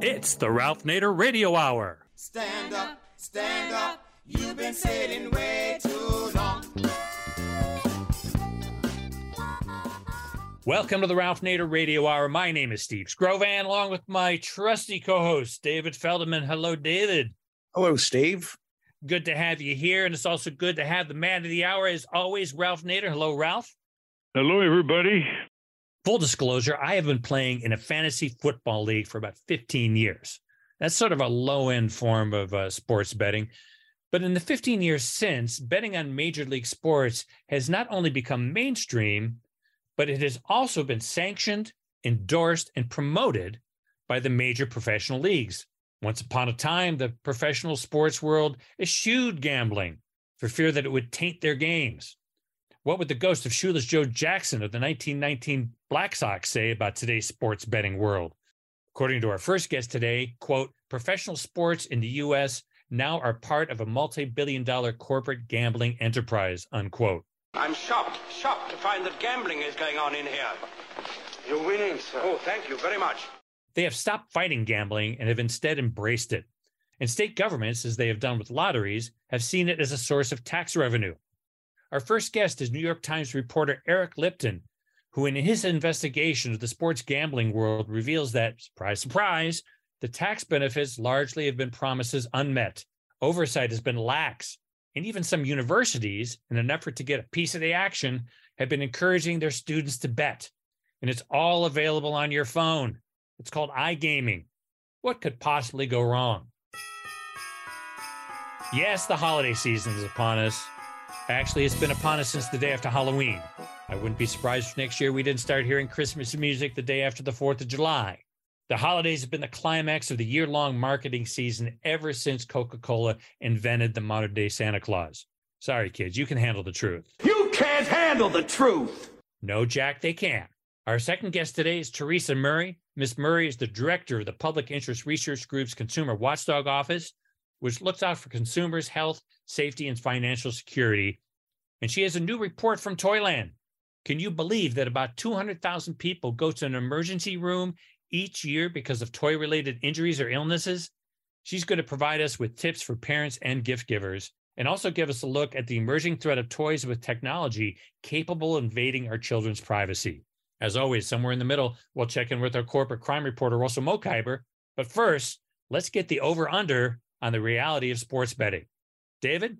It's the Ralph Nader Radio Hour. Stand up, stand up. You've been sitting way too long. Welcome to the Ralph Nader Radio Hour. My name is Steve Scrovan, along with my trusty co-host David Feldman. Hello, David. Hello, Steve. Good to have you here, and it's also good to have the man of the hour, as always, Ralph Nader. Hello, Ralph. Hello, everybody. Full disclosure: I have been playing in a fantasy football league for about 15 years. That's sort of a low-end form of uh, sports betting. But in the 15 years since, betting on major league sports has not only become mainstream, but it has also been sanctioned, endorsed, and promoted by the major professional leagues. Once upon a time, the professional sports world eschewed gambling for fear that it would taint their games. What would the ghost of shoeless Joe Jackson of the 1919 Black Sox say about today's sports betting world? According to our first guest today, quote, professional sports in the US now are part of a multi-billion dollar corporate gambling enterprise, unquote. I'm shocked, shocked to find that gambling is going on in here. You're winning, sir. Oh, thank you very much. They have stopped fighting gambling and have instead embraced it. And state governments, as they have done with lotteries, have seen it as a source of tax revenue. Our first guest is New York Times reporter Eric Lipton, who, in his investigation of the sports gambling world, reveals that, surprise, surprise, the tax benefits largely have been promises unmet. Oversight has been lax. And even some universities, in an effort to get a piece of the action, have been encouraging their students to bet. And it's all available on your phone. It's called iGaming. What could possibly go wrong? Yes, the holiday season is upon us. Actually, it's been upon us since the day after Halloween. I wouldn't be surprised if next year we didn't start hearing Christmas music the day after the 4th of July. The holidays have been the climax of the year long marketing season ever since Coca Cola invented the modern day Santa Claus. Sorry, kids, you can handle the truth. You can't handle the truth. No, Jack, they can't. Our second guest today is Teresa Murray. Miss Murray is the director of the Public Interest Research Group's Consumer Watchdog Office, which looks out for consumers' health, safety, and financial security. And she has a new report from Toyland. Can you believe that about 200,000 people go to an emergency room each year because of toy related injuries or illnesses? She's going to provide us with tips for parents and gift givers and also give us a look at the emerging threat of toys with technology capable of invading our children's privacy. As always, somewhere in the middle, we'll check in with our corporate crime reporter, Russell Mokhiber. But first, let's get the over under on the reality of sports betting. David?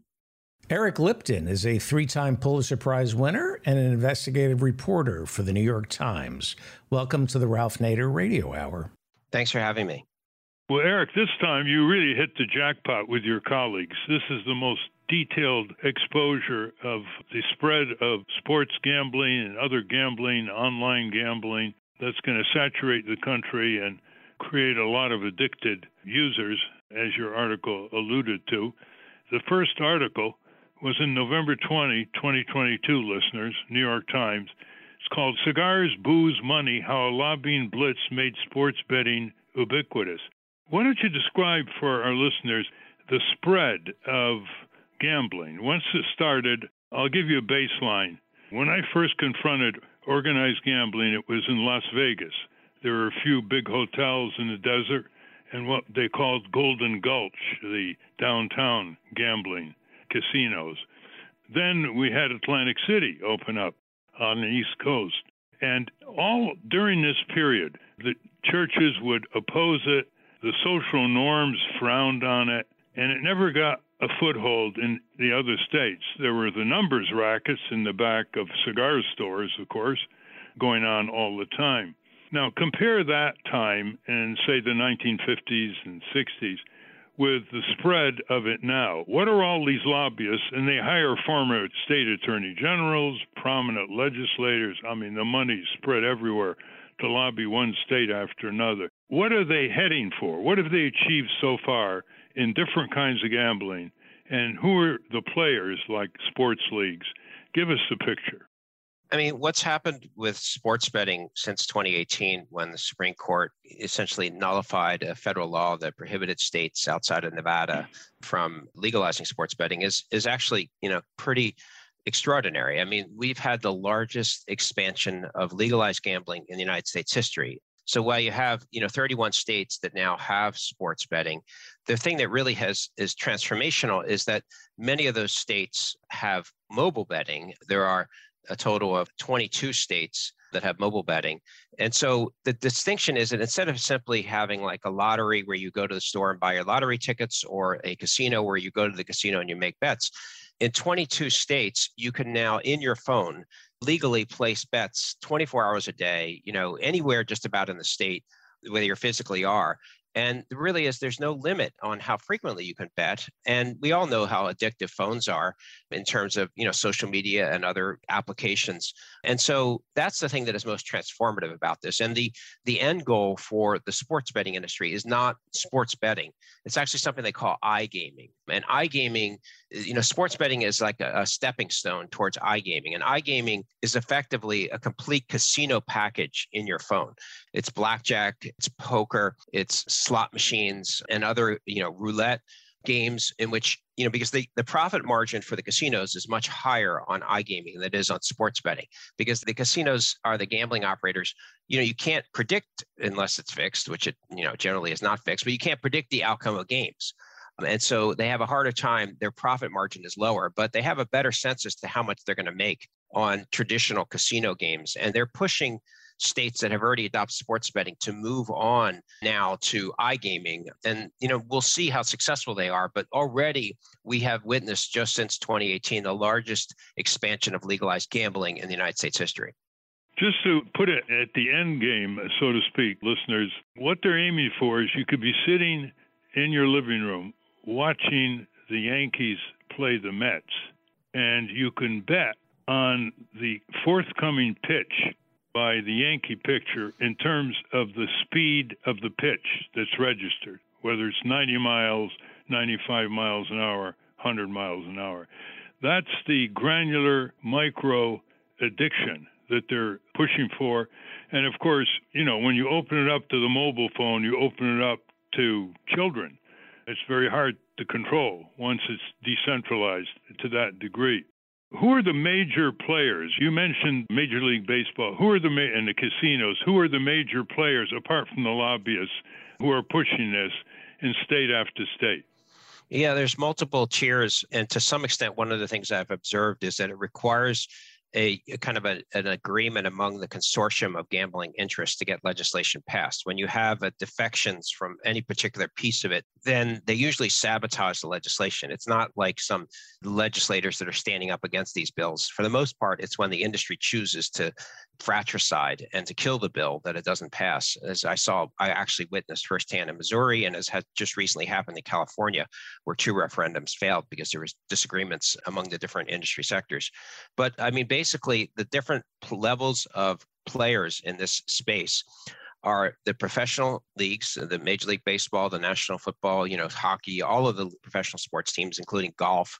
Eric Lipton is a three time Pulitzer Prize winner and an investigative reporter for the New York Times. Welcome to the Ralph Nader Radio Hour. Thanks for having me. Well, Eric, this time you really hit the jackpot with your colleagues. This is the most detailed exposure of the spread of sports gambling and other gambling, online gambling, that's going to saturate the country and create a lot of addicted users, as your article alluded to. The first article was in November 20, 2022, listeners, New York Times. It's called Cigars, Booze, Money How a Lobbying Blitz Made Sports Betting Ubiquitous. Why don't you describe for our listeners the spread of gambling? Once it started, I'll give you a baseline. When I first confronted organized gambling, it was in Las Vegas. There were a few big hotels in the desert and what they called Golden Gulch, the downtown gambling casinos. Then we had Atlantic City open up on the East Coast. And all during this period, the churches would oppose it, the social norms frowned on it, and it never got a foothold in the other states. There were the numbers rackets in the back of cigar stores, of course, going on all the time. Now, compare that time and say the 1950s and 60s with the spread of it now. What are all these lobbyists? And they hire former state attorney generals, prominent legislators. I mean, the money's spread everywhere to lobby one state after another. What are they heading for? What have they achieved so far in different kinds of gambling? And who are the players like sports leagues? Give us the picture. I mean, what's happened with sports betting since 2018 when the Supreme Court essentially nullified a federal law that prohibited states outside of Nevada mm. from legalizing sports betting is is actually, you know, pretty extraordinary. I mean, we've had the largest expansion of legalized gambling in the United States history. So while you have, you know, 31 states that now have sports betting, the thing that really has is transformational is that many of those states have mobile betting. There are a total of 22 states that have mobile betting. And so the distinction is that instead of simply having like a lottery where you go to the store and buy your lottery tickets or a casino where you go to the casino and you make bets, in 22 states, you can now in your phone legally place bets 24 hours a day, you know, anywhere just about in the state, whether you physically are. And really is there's no limit on how frequently you can bet. And we all know how addictive phones are in terms of, you know, social media and other applications. And so that's the thing that is most transformative about this. And the the end goal for the sports betting industry is not sports betting. It's actually something they call iGaming. And iGaming, you know, sports betting is like a, a stepping stone towards iGaming. And iGaming is effectively a complete casino package in your phone. It's blackjack, it's poker, it's slot machines and other, you know, roulette games in which, you know, because the, the profit margin for the casinos is much higher on iGaming than it is on sports betting because the casinos are the gambling operators. You know, you can't predict unless it's fixed, which it, you know, generally is not fixed, but you can't predict the outcome of games. And so they have a harder time. Their profit margin is lower, but they have a better sense as to how much they're going to make on traditional casino games. And they're pushing states that have already adopted sports betting to move on now to iGaming. And, you know, we'll see how successful they are. But already we have witnessed just since 2018 the largest expansion of legalized gambling in the United States history. Just to put it at the end game, so to speak, listeners, what they're aiming for is you could be sitting in your living room watching the Yankees play the Mets, and you can bet on the forthcoming pitch by the Yankee pitcher in terms of the speed of the pitch that's registered, whether it's 90 miles, 95 miles an hour, 100 miles an hour. That's the granular micro addiction that they're pushing for. And of course, you know, when you open it up to the mobile phone, you open it up to children. It's very hard to control once it's decentralized to that degree. Who are the major players? You mentioned Major League Baseball. Who are the ma- and the casinos? Who are the major players apart from the lobbyists who are pushing this in state after state? Yeah, there's multiple tiers, and to some extent, one of the things I've observed is that it requires a, a kind of a, an agreement among the consortium of gambling interests to get legislation passed. When you have defections from any particular piece of it, then they usually sabotage the legislation. It's not like some legislators that are standing up against these bills. For the most part, it's when the industry chooses to fratricide and to kill the bill that it doesn't pass. As I saw, I actually witnessed firsthand in Missouri, and as has just recently happened in California, where two referendums failed because there was disagreements among the different industry sectors. But I mean, basically, the different levels of players in this space are the professional leagues, the Major League Baseball, the National Football, you know, hockey, all of the professional sports teams, including golf,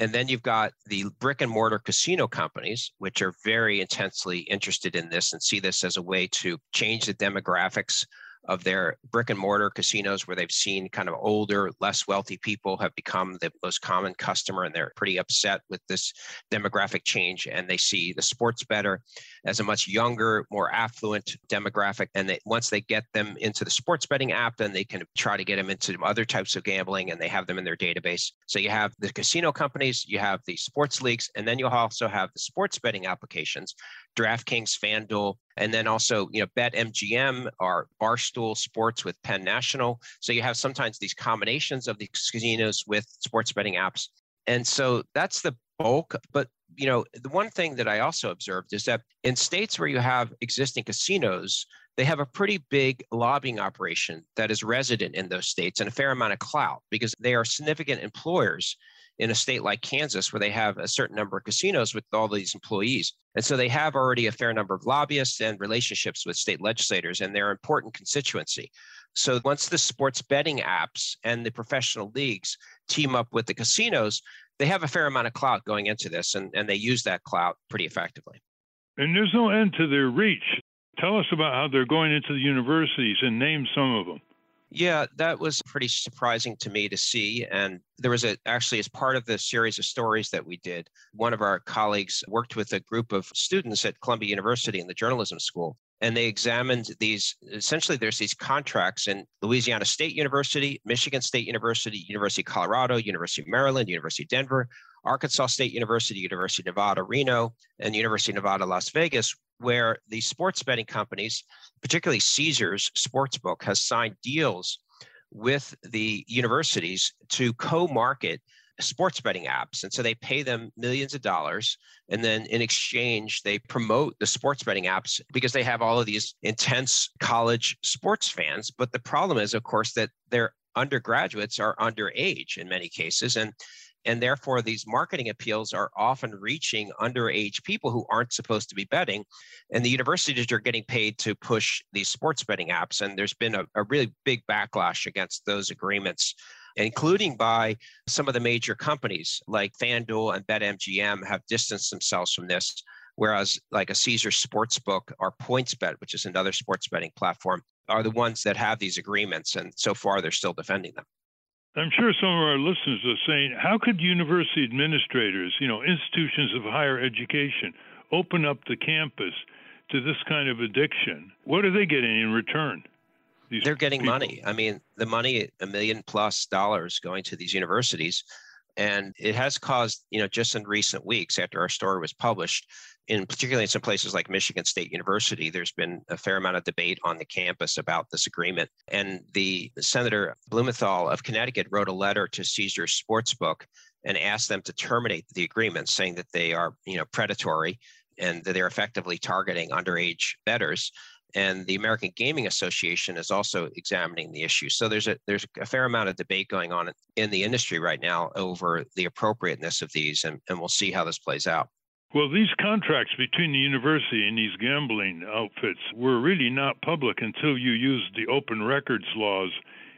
and then you've got the brick and mortar casino companies, which are very intensely interested in this and see this as a way to change the demographics of their brick and mortar casinos where they've seen kind of older, less wealthy people have become the most common customer and they're pretty upset with this demographic change. And they see the sports bettor as a much younger, more affluent demographic. And they, once they get them into the sports betting app, then they can try to get them into other types of gambling and they have them in their database. So you have the casino companies, you have the sports leagues, and then you'll also have the sports betting applications DraftKings, FanDuel, and then also, you know, BetMGM or Barstool Sports with Penn National. So you have sometimes these combinations of these casinos with sports betting apps. And so that's the bulk. But, you know, the one thing that I also observed is that in states where you have existing casinos, they have a pretty big lobbying operation that is resident in those states and a fair amount of clout because they are significant employers in a state like Kansas, where they have a certain number of casinos with all these employees. And so they have already a fair number of lobbyists and relationships with state legislators, and they're important constituency. So once the sports betting apps and the professional leagues team up with the casinos, they have a fair amount of clout going into this, and, and they use that clout pretty effectively. And there's no end to their reach. Tell us about how they're going into the universities and name some of them. Yeah, that was pretty surprising to me to see. And there was a actually, as part of the series of stories that we did, one of our colleagues worked with a group of students at Columbia University in the journalism school. and they examined these essentially there's these contracts in louisiana state university michigan state university university of colorado university of maryland university of denver arkansas state university university of nevada reno and university of nevada las vegas where the sports betting companies particularly caesars sportsbook has signed deals with the universities to co-market sports betting apps. And so they pay them millions of dollars. And then in exchange, they promote the sports betting apps because they have all of these intense college sports fans. But the problem is, of course, that their undergraduates are underage in many cases. And and therefore, these marketing appeals are often reaching underage people who aren't supposed to be betting. And the universities are getting paid to push these sports betting apps. And there's been a, a really big backlash against those agreements including by some of the major companies like FanDuel and BetMGM have distanced themselves from this. Whereas, like a Caesar Sportsbook or PointsBet, which is another sports betting platform, are the ones that have these agreements. And so far, they're still defending them. I'm sure some of our listeners are saying, how could university administrators, you know, institutions of higher education, open up the campus to this kind of addiction? What are they getting in return? These They're getting people. money. I mean, the money, a million plus dollars going to these universities. And it has caused, you know, just in recent weeks after our story was published, in particularly in some places like Michigan State University, there's been a fair amount of debate on the campus about this agreement. And the Senator Blumenthal of Connecticut wrote a letter to Caesar Sportsbook and asked them to terminate the agreement, saying that they are, you know, predatory and that they're effectively targeting underage bettors and the American Gaming Association is also examining the issue. So there's a there's a fair amount of debate going on in the industry right now over the appropriateness of these, and, and we'll see how this plays out. Well, these contracts between the university and these gambling outfits were really not public until you used the open records laws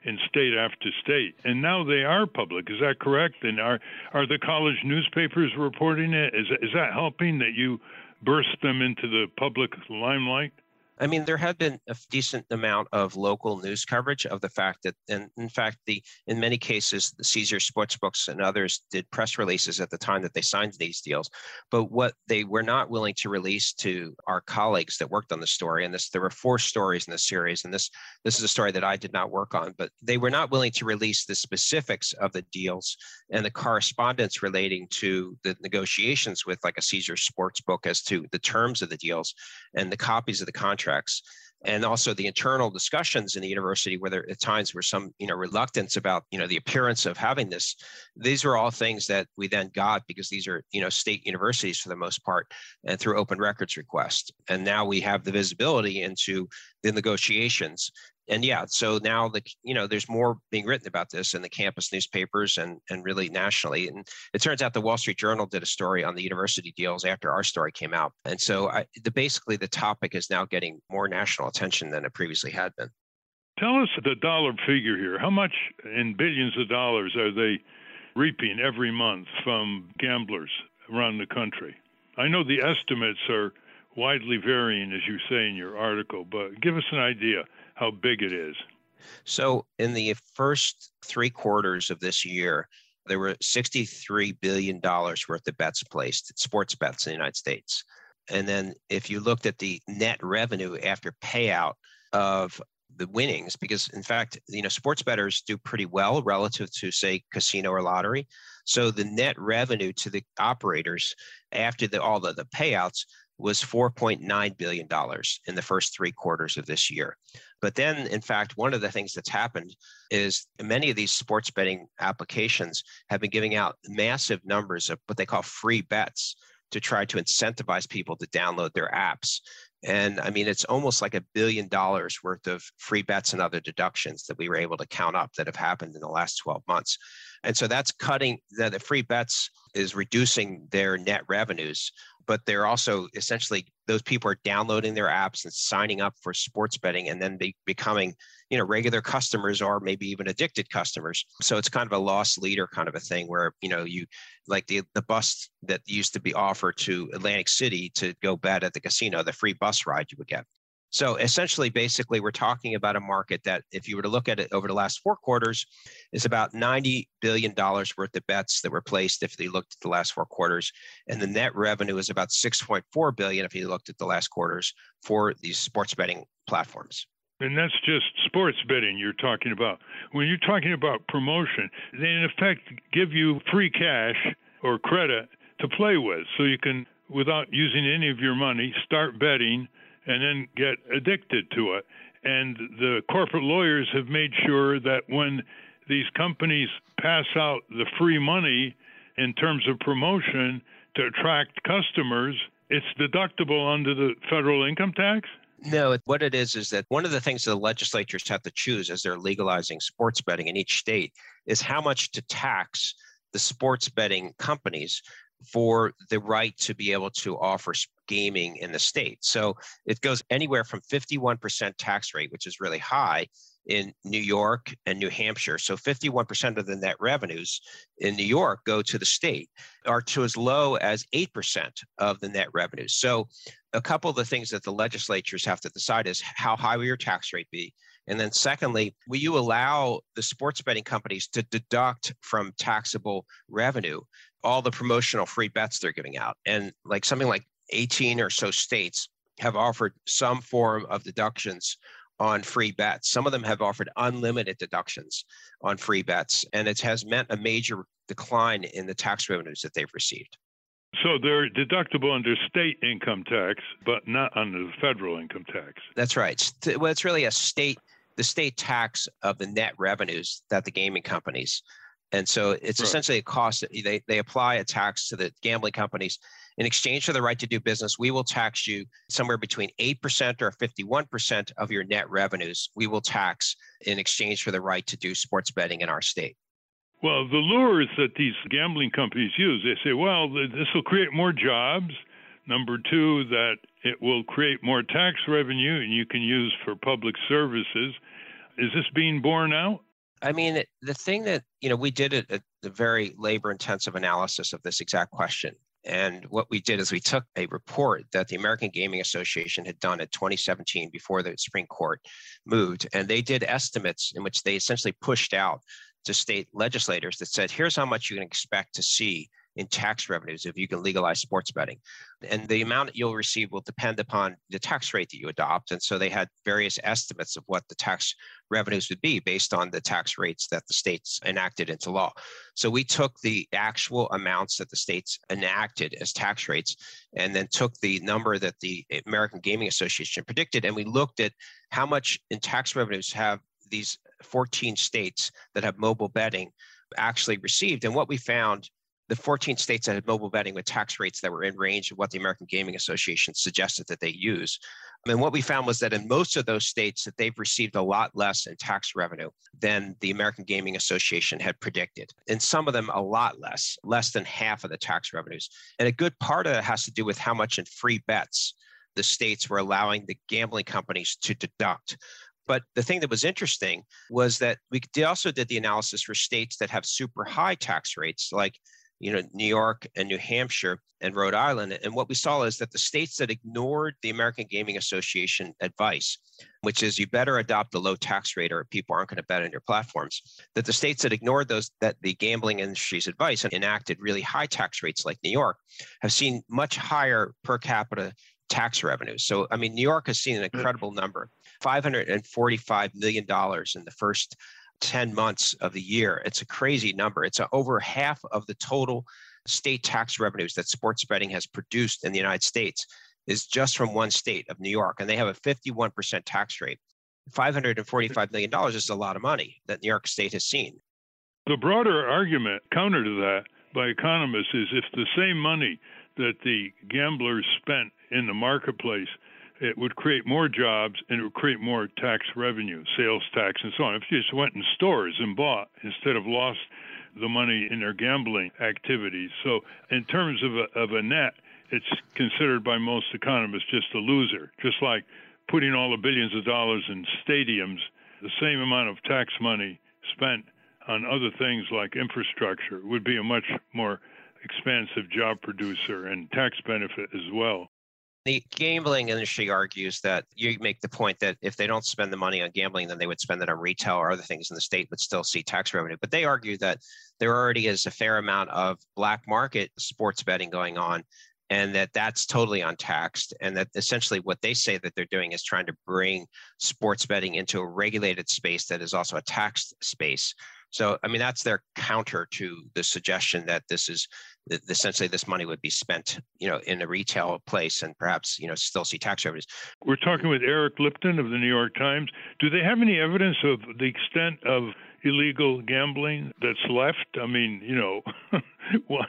in state after state, and now they are public. Is that correct? And are are the college newspapers reporting it? Is is that helping that you burst them into the public limelight? I mean, there had been a decent amount of local news coverage of the fact that, and in fact, the in many cases, the Caesar Sportsbooks and others did press releases at the time that they signed these deals. But what they were not willing to release to our colleagues that worked on the story, and this there were four stories in the series, and this this is a story that I did not work on, but they were not willing to release the specifics of the deals and the correspondence relating to the negotiations with like a Caesar Sportsbook as to the terms of the deals and the copies of the contracts and also the internal discussions in the university where there at times were some you know reluctance about you know the appearance of having this. These were all things that we then got because these are you know state universities for the most part and through open records request. And now we have the visibility into the negotiations and yeah, so now the you know there's more being written about this in the campus newspapers and and really nationally. And it turns out the Wall Street Journal did a story on the university deals after our story came out. And so I, the basically the topic is now getting more national attention than it previously had been. Tell us the dollar figure here. How much in billions of dollars are they reaping every month from gamblers around the country? I know the estimates are widely varying, as you say in your article, but give us an idea how big it is. So, in the first three quarters of this year, there were $63 billion worth of bets placed, sports bets in the United States. And then if you looked at the net revenue after payout of the winnings, because in fact, you know, sports bettors do pretty well relative to, say, casino or lottery. So the net revenue to the operators after the, all the payouts was $4.9 billion in the first three quarters of this year. But then, in fact, one of the things that's happened is many of these sports betting applications have been giving out massive numbers of what they call free bets to try to incentivize people to download their apps. And I mean, it's almost like a billion dollars worth of free bets and other deductions that we were able to count up that have happened in the last 12 months. And so that's cutting the, the free bets is reducing their net revenues but they're also essentially those people are downloading their apps and signing up for sports betting and then be, becoming you know regular customers or maybe even addicted customers. So it's kind of a lost leader kind of a thing where you know you like the the bus that used to be offered to atlantic city to go bet at the casino the free bus ride you would get So essentially, basically, we're talking about a market that, if you were to look at it over the last four quarters, is about $90 billion worth of bets that were placed if you looked at the last four quarters. And the net revenue is about 6.4 billion if you looked at the last quarters for these sports betting platforms. And that's just sports betting you're talking about. When you're talking about promotion, they in effect give you free cash or credit to play with. So you can, without using any of your money, start betting and then get addicted to it. And the corporate lawyers have made sure that when these companies pass out the free money in terms of promotion to attract customers, it's deductible under the federal income tax? No, what it is is that one of the things the legislatures have to choose as they're legalizing sports betting in each state is how much to tax the sports betting companies for the right to be able to offer gaming in the state. So it goes anywhere from 51% tax rate, which is really high in New York and New Hampshire. So 51% of the net revenues in New York go to the state, or to as low as 8% of the net revenues. So a couple of the things that the legislatures have to decide is how high will your tax rate be? And then secondly, will you allow the sports betting companies to deduct from taxable revenue all the promotional free bets they're giving out? And like something like 18 or so states have offered some form of deductions on free bets. Some of them have offered unlimited deductions on free bets, and it has meant a major decline in the tax revenues that they've received. So they're deductible under state income tax, but not under the federal income tax. That's right. Well, it's really a state, the state tax of the net revenues that the gaming companies. And so it's right. essentially a cost that they, they apply a tax to the gambling companies in exchange for the right to do business, we will tax you somewhere between 8% or 51% of your net revenues. We will tax in exchange for the right to do sports betting in our state. Well, the lures that these gambling companies use, they say, well, this will create more jobs. Number two, that it will create more tax revenue and you can use for public services. Is this being borne out? I mean, the thing that, you know, we did a, a very labor intensive analysis of this exact question. And what we did is we took a report that the American Gaming Association had done in 2017 before the Supreme Court moved, and they did estimates in which they essentially pushed out to state legislators that said, here's how much you can expect to see in tax revenues if you can legalize sports betting. And the amount that you'll receive will depend upon the tax rate that you adopt. And so they had various estimates of what the tax revenues would be based on the tax rates that the states enacted into law. So we took the actual amounts that the states enacted as tax rates and then took the number that the American Gaming Association predicted and we looked at how much in tax revenues have these 14 states that have mobile betting actually received. And what we found the 14 states that had mobile betting with tax rates that were in range of what the American Gaming Association suggested that they use. And what we found was that in most of those states that they've received a lot less in tax revenue than the American Gaming Association had predicted. In some of them, a lot less, less than half of the tax revenues. And a good part of it has to do with how much in free bets the states were allowing the gambling companies to deduct. But the thing that was interesting was that we also did the analysis for states that have super high tax rates, like you know, New York and New Hampshire and Rhode Island. And what we saw is that the states that ignored the American Gaming Association advice, which is you better adopt a low tax rate or people aren't going to bet on your platforms, that the states that ignored those that the gambling industry's advice and enacted really high tax rates like New York have seen much higher per capita tax revenues. So I mean New York has seen an mm. incredible number, 545 million dollars in the first 10 months of the year. It's a crazy number. It's over half of the total state tax revenues that sports betting has produced in the United States is just from one state of New York, and they have a 51% tax rate. $545 million is a lot of money that New York State has seen. The broader argument counter to that by economists is if the same money that the gamblers spent in the marketplace it would create more jobs and it would create more tax revenue, sales tax, and so on. If you just went in stores and bought instead of lost the money in their gambling activities. So, in terms of a, of a net, it's considered by most economists just a loser, just like putting all the billions of dollars in stadiums, the same amount of tax money spent on other things like infrastructure would be a much more expansive job producer and tax benefit as well. The gambling industry argues that you make the point that if they don't spend the money on gambling, then they would spend it on retail or other things, and the state would still see tax revenue. But they argue that there already is a fair amount of black market sports betting going on, and that that's totally untaxed, and that essentially what they say that they're doing is trying to bring sports betting into a regulated space that is also a taxed space. So, I mean, that's their counter to the suggestion that this is essentially this money would be spent, you know, in a retail place and perhaps, you know, still see tax revenues. We're talking with Eric Lipton of the New York Times. Do they have any evidence of the extent of illegal gambling that's left? I mean, you know, why?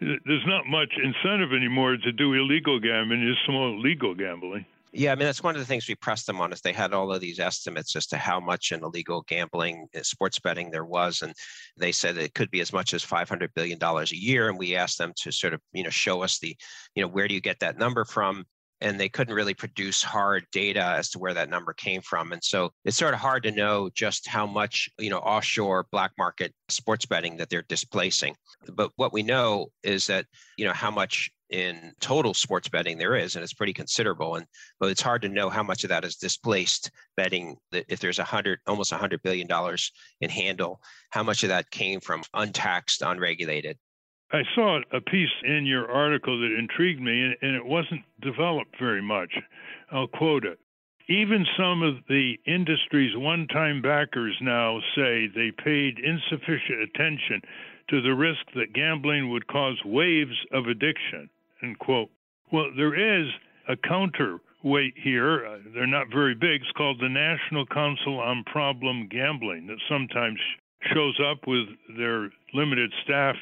There's not much incentive anymore to do illegal gambling. Some more legal gambling. Yeah, I mean that's one of the things we pressed them on is they had all of these estimates as to how much in illegal gambling, uh, sports betting there was, and they said it could be as much as 500 billion dollars a year. And we asked them to sort of you know show us the you know where do you get that number from, and they couldn't really produce hard data as to where that number came from. And so it's sort of hard to know just how much you know offshore black market sports betting that they're displacing. But what we know is that you know how much in total sports betting there is, and it's pretty considerable. And but it's hard to know how much of that is displaced betting. That if there's a hundred, almost a hundred billion dollars in handle, how much of that came from untaxed, unregulated? I saw a piece in your article that intrigued me, and, and it wasn't developed very much. I'll quote it. Even some of the industry's one time backers now say they paid insufficient attention to the risk that gambling would cause waves of addiction. End quote. Well, there is a counterweight here. Uh, they're not very big. It's called the National Council on Problem Gambling that sometimes shows up with their limited staff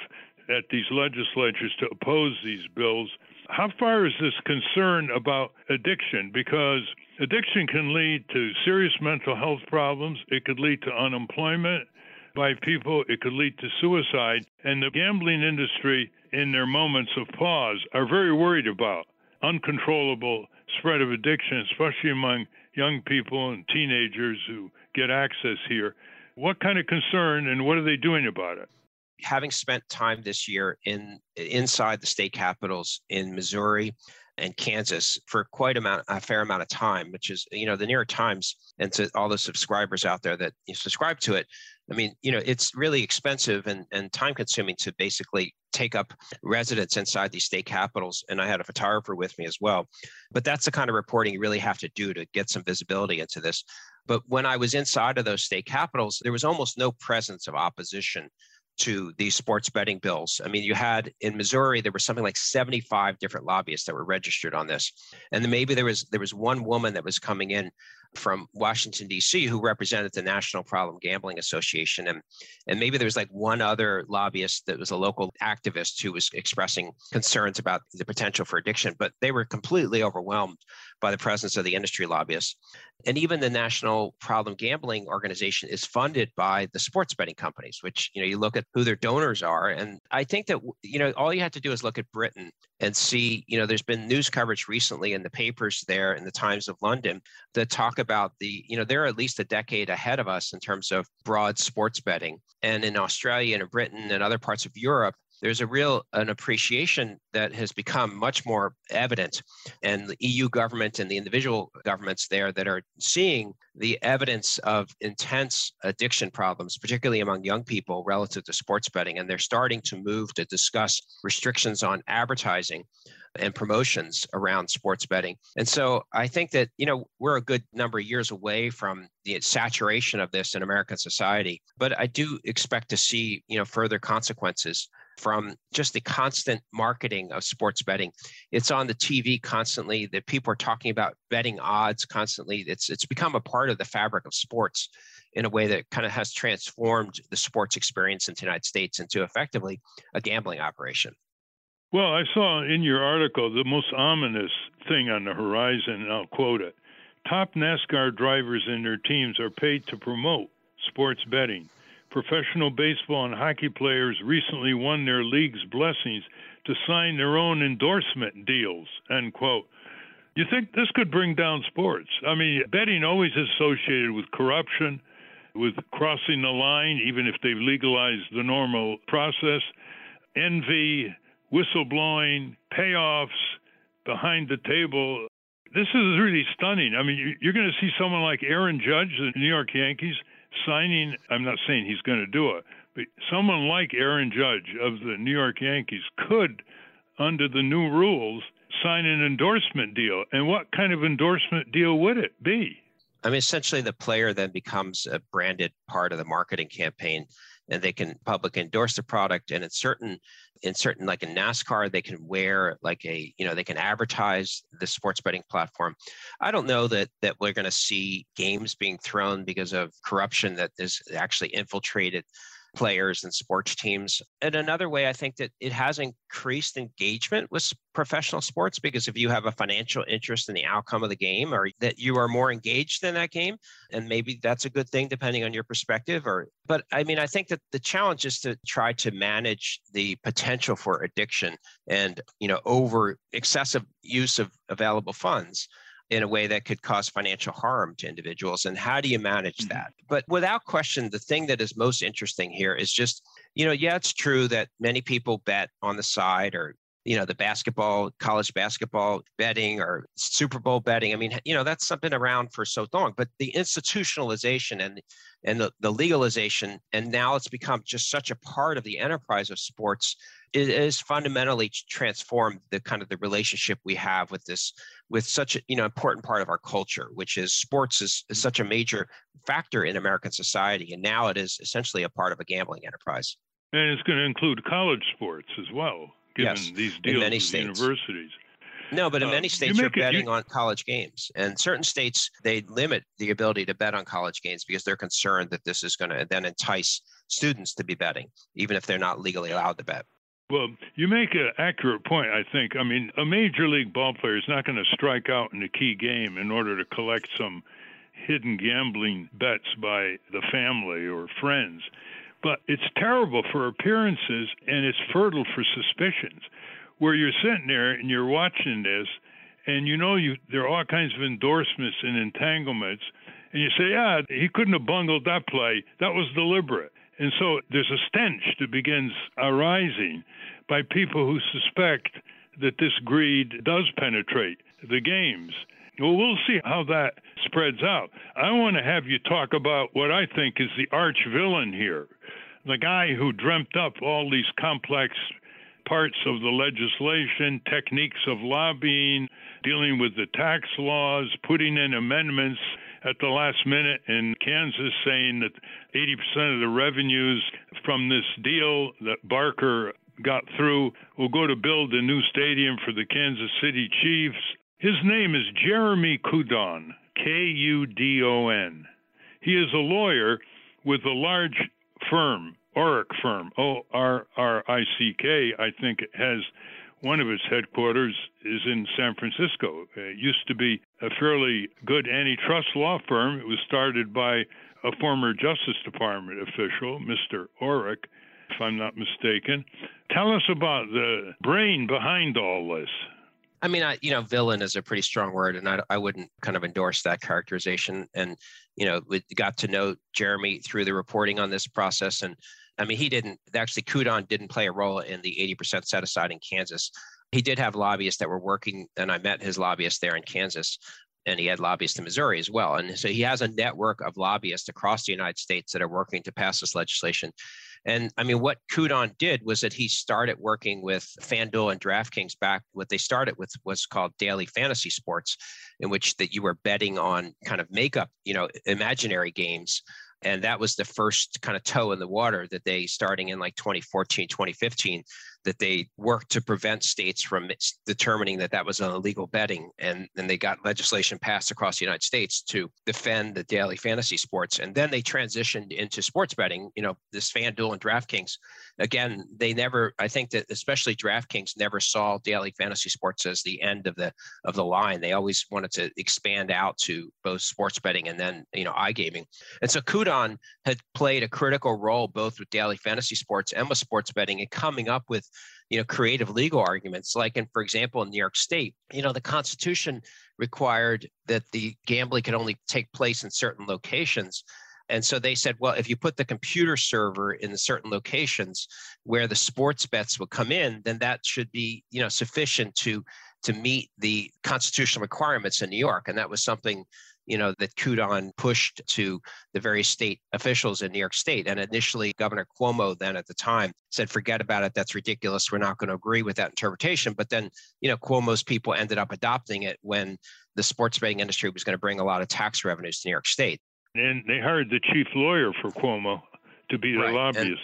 at these legislatures to oppose these bills. How far is this concern about addiction? Because addiction can lead to serious mental health problems, it could lead to unemployment by people, it could lead to suicide. And the gambling industry in their moments of pause, are very worried about uncontrollable spread of addiction, especially among young people and teenagers who get access here. What kind of concern and what are they doing about it? Having spent time this year in inside the state capitals in Missouri and Kansas for quite amount a fair amount of time, which is you know the New York Times and to all the subscribers out there that you subscribe to it. I mean, you know, it's really expensive and, and time consuming to basically take up residence inside these state capitals. And I had a photographer with me as well. But that's the kind of reporting you really have to do to get some visibility into this. But when I was inside of those state capitals, there was almost no presence of opposition to these sports betting bills. I mean, you had in Missouri there were something like 75 different lobbyists that were registered on this, and then maybe there was there was one woman that was coming in from Washington D.C. who represented the National Problem Gambling Association, and and maybe there was like one other lobbyist that was a local activist who was expressing concerns about the potential for addiction, but they were completely overwhelmed by the presence of the industry lobbyists. And even the National Problem Gambling Organization is funded by the sports betting companies, which, you know, you look at who their donors are. And I think that, you know, all you have to do is look at Britain and see, you know, there's been news coverage recently in the papers there in the Times of London that talk about the, you know, they're at least a decade ahead of us in terms of broad sports betting. And in Australia and in Britain and other parts of Europe, there's a real an appreciation that has become much more evident and the eu government and the individual governments there that are seeing the evidence of intense addiction problems particularly among young people relative to sports betting and they're starting to move to discuss restrictions on advertising and promotions around sports betting. And so I think that, you know, we're a good number of years away from the saturation of this in American society, but I do expect to see, you know, further consequences from just the constant marketing of sports betting. It's on the TV constantly. That people are talking about betting odds constantly. It's it's become a part of the fabric of sports in a way that kind of has transformed the sports experience in the United States into effectively a gambling operation. Well, I saw in your article the most ominous thing on the horizon, and I'll quote it. Top NASCAR drivers and their teams are paid to promote sports betting professional baseball and hockey players recently won their league's blessings to sign their own endorsement deals, end quote. You think this could bring down sports? I mean, betting always is associated with corruption, with crossing the line, even if they've legalized the normal process, envy, whistleblowing, payoffs, behind the table. This is really stunning. I mean, you're going to see someone like Aaron Judge, the New York Yankees, signing. I'm not saying he's going to do it, but someone like Aaron Judge of the New York Yankees could, under the new rules, sign an endorsement deal. And what kind of endorsement deal would it be? I mean, essentially, the player then becomes a branded part of the marketing campaign, and they can publicly endorse the product. And in certain, in certain, like in NASCAR, they can wear like a, you know, they can advertise the sports betting platform. I don't know that that we're going to see games being thrown because of corruption that is actually infiltrated players and sports teams. And another way, I think that it has increased engagement with professional sports because if you have a financial interest in the outcome of the game or that you are more engaged in that game, and maybe that's a good thing depending on your perspective. Or, but I mean, I think that the challenge is to try to manage the potential for addiction and, you know, over excessive use of available funds in a way that could cause financial harm to individuals and how do you manage mm-hmm. that but without question the thing that is most interesting here is just you know yeah it's true that many people bet on the side or you know the basketball college basketball betting or super bowl betting i mean you know that's something around for so long but the institutionalization and and the, the legalization and now it's become just such a part of the enterprise of sports it is fundamentally transformed the kind of the relationship we have with this with such a you know important part of our culture which is sports is, is such a major factor in american society and now it is essentially a part of a gambling enterprise and it's going to include college sports as well given yes, these deals in many with states. universities no, but in Uh, many states, you are it- you- betting on college games, and certain states they limit the ability to bet on college games because they're concerned that this is going to then entice students to be betting, even if they're not legally allowed to bet. Well, you make an accurate point, I think. I mean, a major league ball player is not going to strike out in a key game in order to collect some hidden gambling bets by the family or friends. But it's terrible for appearances and it's fertile for suspicions. Where you're sitting there and you're watching this, and you know you there are all kinds of endorsements and entanglements, and you say, yeah, he couldn't have bungled that play. That was deliberate. And so there's a stench that begins arising by people who suspect that this greed does penetrate the games. Well, we'll see how that spreads out. I want to have you talk about what I think is the arch villain here the guy who dreamt up all these complex parts of the legislation, techniques of lobbying, dealing with the tax laws, putting in amendments at the last minute in Kansas saying that 80% of the revenues from this deal that Barker got through will go to build a new stadium for the Kansas City Chiefs. His name is Jeremy Kudon, K U D O N. He is a lawyer with a large firm, Orrick firm, O R R I C K. I think it has one of its headquarters is in San Francisco. It used to be a fairly good antitrust law firm. It was started by a former Justice Department official, Mr. Orrick, if I'm not mistaken. Tell us about the brain behind all this. I mean, I, you know, villain is a pretty strong word, and I, I wouldn't kind of endorse that characterization. And you know, we got to know Jeremy through the reporting on this process, and I mean, he didn't actually. Kudon didn't play a role in the 80% set aside in Kansas. He did have lobbyists that were working, and I met his lobbyist there in Kansas, and he had lobbyists in Missouri as well. And so he has a network of lobbyists across the United States that are working to pass this legislation. And I mean, what Kudon did was that he started working with FanDuel and DraftKings back. What they started with was called daily fantasy sports, in which that you were betting on kind of makeup, you know, imaginary games. And that was the first kind of toe in the water that they, starting in like 2014, 2015, that they worked to prevent states from determining that that was an illegal betting. And then they got legislation passed across the United States to defend the daily fantasy sports. And then they transitioned into sports betting, you know, this FanDuel and DraftKings. Again, they never, I think that especially DraftKings never saw daily fantasy sports as the end of the of the line. They always wanted to expand out to both sports betting and then, you know, iGaming. And so Kudon had played a critical role both with daily fantasy sports and with sports betting and coming up with you know creative legal arguments like in for example in new york state you know the constitution required that the gambling could only take place in certain locations and so they said well if you put the computer server in the certain locations where the sports bets would come in then that should be you know sufficient to to meet the constitutional requirements in New York. And that was something you know, that Kudon pushed to the various state officials in New York State. And initially, Governor Cuomo, then at the time, said, forget about it. That's ridiculous. We're not going to agree with that interpretation. But then, you know, Cuomo's people ended up adopting it when the sports betting industry was going to bring a lot of tax revenues to New York State. And they hired the chief lawyer for Cuomo to be the right. lobbyist. And,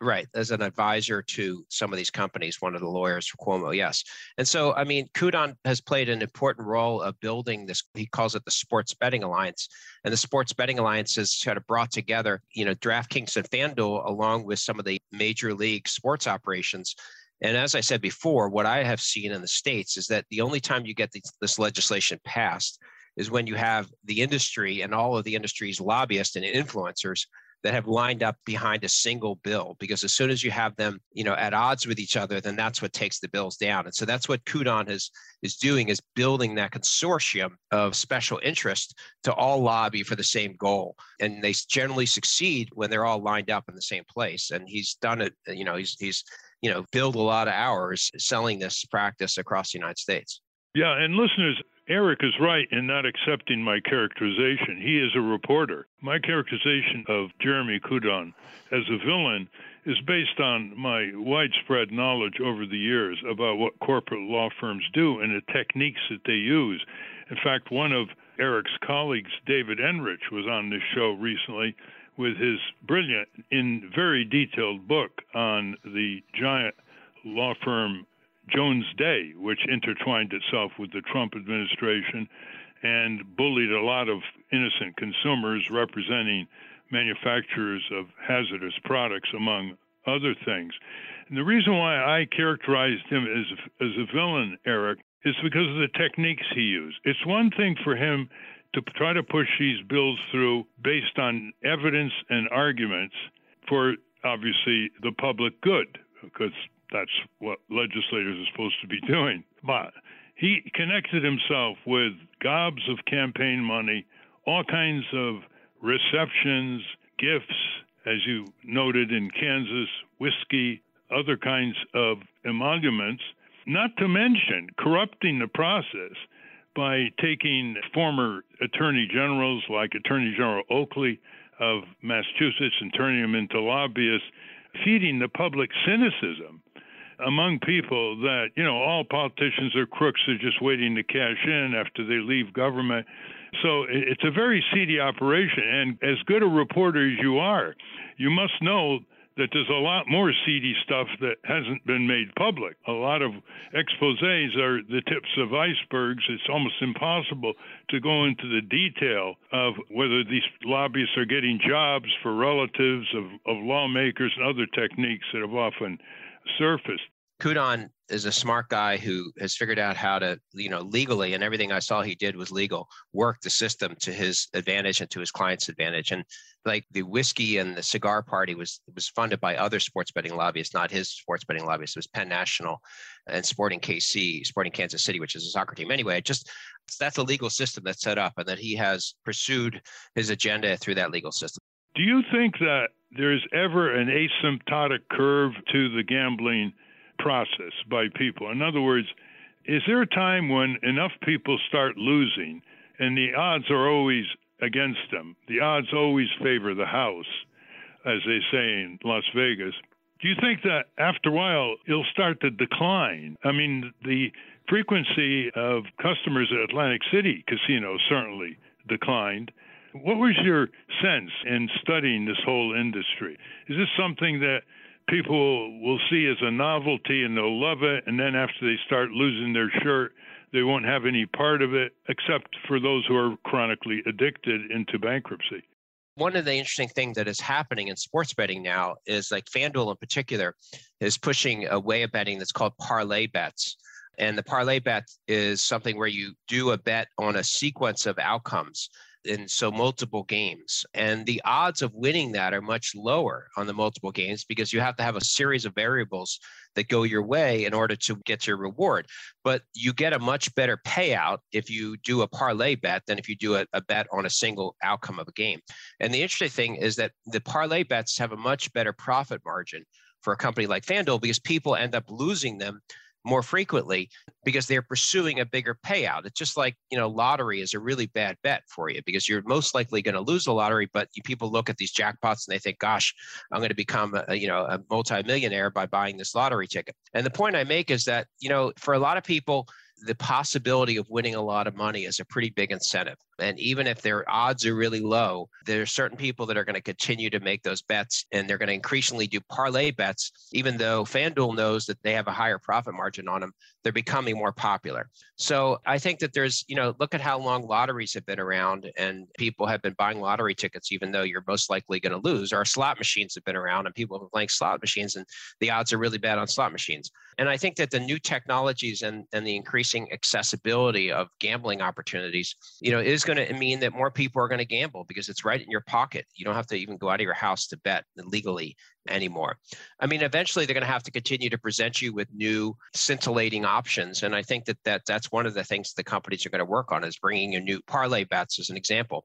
Right, as an advisor to some of these companies, one of the lawyers for Cuomo, yes. And so, I mean, Kudon has played an important role of building this. He calls it the Sports Betting Alliance, and the Sports Betting Alliance has sort of brought together, you know, DraftKings and FanDuel along with some of the major league sports operations. And as I said before, what I have seen in the states is that the only time you get this, this legislation passed is when you have the industry and all of the industry's lobbyists and influencers that have lined up behind a single bill because as soon as you have them you know at odds with each other then that's what takes the bills down. And so that's what kudon is is doing is building that consortium of special interest to all lobby for the same goal. And they generally succeed when they're all lined up in the same place. And he's done it you know he's he's you know build a lot of hours selling this practice across the united states. Yeah and listeners Eric is right in not accepting my characterization. He is a reporter. My characterization of Jeremy Kudon as a villain is based on my widespread knowledge over the years about what corporate law firms do and the techniques that they use. In fact, one of Eric's colleagues, David Enrich, was on this show recently with his brilliant, in very detailed book on the giant law firm Jones Day, which intertwined itself with the Trump administration and bullied a lot of innocent consumers representing manufacturers of hazardous products, among other things. And the reason why I characterized him as, as a villain, Eric, is because of the techniques he used. It's one thing for him to try to push these bills through based on evidence and arguments for obviously the public good, because that's what legislators are supposed to be doing. But he connected himself with gobs of campaign money, all kinds of receptions, gifts, as you noted in Kansas, whiskey, other kinds of emoluments, not to mention corrupting the process by taking former attorney generals like Attorney General Coakley of Massachusetts and turning them into lobbyists, feeding the public cynicism among people that you know all politicians are crooks they're just waiting to cash in after they leave government so it's a very seedy operation and as good a reporter as you are you must know that there's a lot more seedy stuff that hasn't been made public. A lot of exposes are the tips of icebergs. It's almost impossible to go into the detail of whether these lobbyists are getting jobs for relatives of, of lawmakers and other techniques that have often surfaced. Kudon is a smart guy who has figured out how to, you know, legally, and everything I saw he did was legal, work the system to his advantage and to his client's advantage. And like the whiskey and the cigar party was was funded by other sports betting lobbyists, not his sports betting lobbyists. It was Penn National and Sporting KC, Sporting Kansas City, which is a soccer team. Anyway, just that's a legal system that's set up, and that he has pursued his agenda through that legal system. Do you think that there's ever an asymptotic curve to the gambling process by people? In other words, is there a time when enough people start losing and the odds are always against them? The odds always favor the house, as they say in Las Vegas. Do you think that after a while it'll start to decline? I mean, the frequency of customers at Atlantic City Casino certainly declined. What was your sense in studying this whole industry? Is this something that people will see as a novelty and they'll love it, and then after they start losing their shirt, they won't have any part of it, except for those who are chronically addicted into bankruptcy? one of the interesting things that is happening in sports betting now is like FanDuel in particular is pushing a way of betting that's called parlay bets. And the parlay bet is something where you do a bet on a sequence of outcomes and so multiple games. And the odds of winning that are much lower on the multiple games because you have to have a series of variables that go your way in order to get your reward. But you get a much better payout if you do a parlay bet than if you do a, a bet on a single outcome of a game. And the interesting thing is that the parlay bets have a much better profit margin for a company like FanDuel because people end up losing them more frequently because they're pursuing a bigger payout. It's just like, you know, lottery is a really bad bet for you because you're most likely going to lose the lottery, but you, people look at these jackpots and they think, gosh, I'm going to become a, you know, a multimillionaire by buying this lottery ticket. And the point I make is that, you know, for a lot of people, the possibility of winning a lot of money is a pretty big incentive. And even if their odds are really low, there are certain people that are going to continue to make those bets and they're going to increasingly do parlay bets, even though FanDuel knows that they have a higher profit margin on them. They're becoming more popular. So I think that there's, you know, look at how long lotteries have been around and people have been buying lottery tickets, even though you're most likely going to lose. Our slot machines have been around and people have been playing slot machines and the odds are really bad on slot machines. And I think that the new technologies and, and the increasing accessibility of gambling opportunities, you know, is going to mean that more people are going to gamble because it's right in your pocket. You don't have to even go out of your house to bet legally anymore. I mean, eventually they're going to have to continue to present you with new scintillating options, and I think that, that that's one of the things the companies are going to work on is bringing you new parlay bets as an example,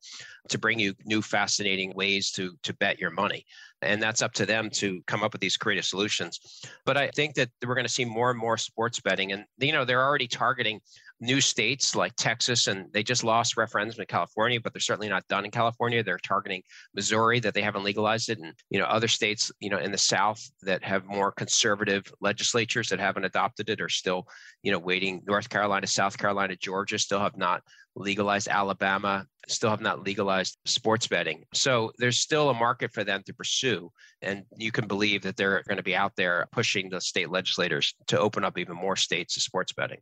to bring you new fascinating ways to to bet your money, and that's up to them to come up with these creative solutions. But I think that we're going to see more and more sports betting, and you know they're already targeting new states like Texas, and they just lost referendum in California, but they're certainly not done in California. They're targeting Missouri that they haven't legalized it, and you know other states, you know, in the South that have more conservative legislatures that haven't adopted it are still, you know, waiting. North Carolina, South Carolina, Georgia still have not legalized. Alabama still have not legalized sports betting. So there's still a market for them to pursue, and you can believe that they're going to be out there pushing the state legislators to open up even more states to sports betting.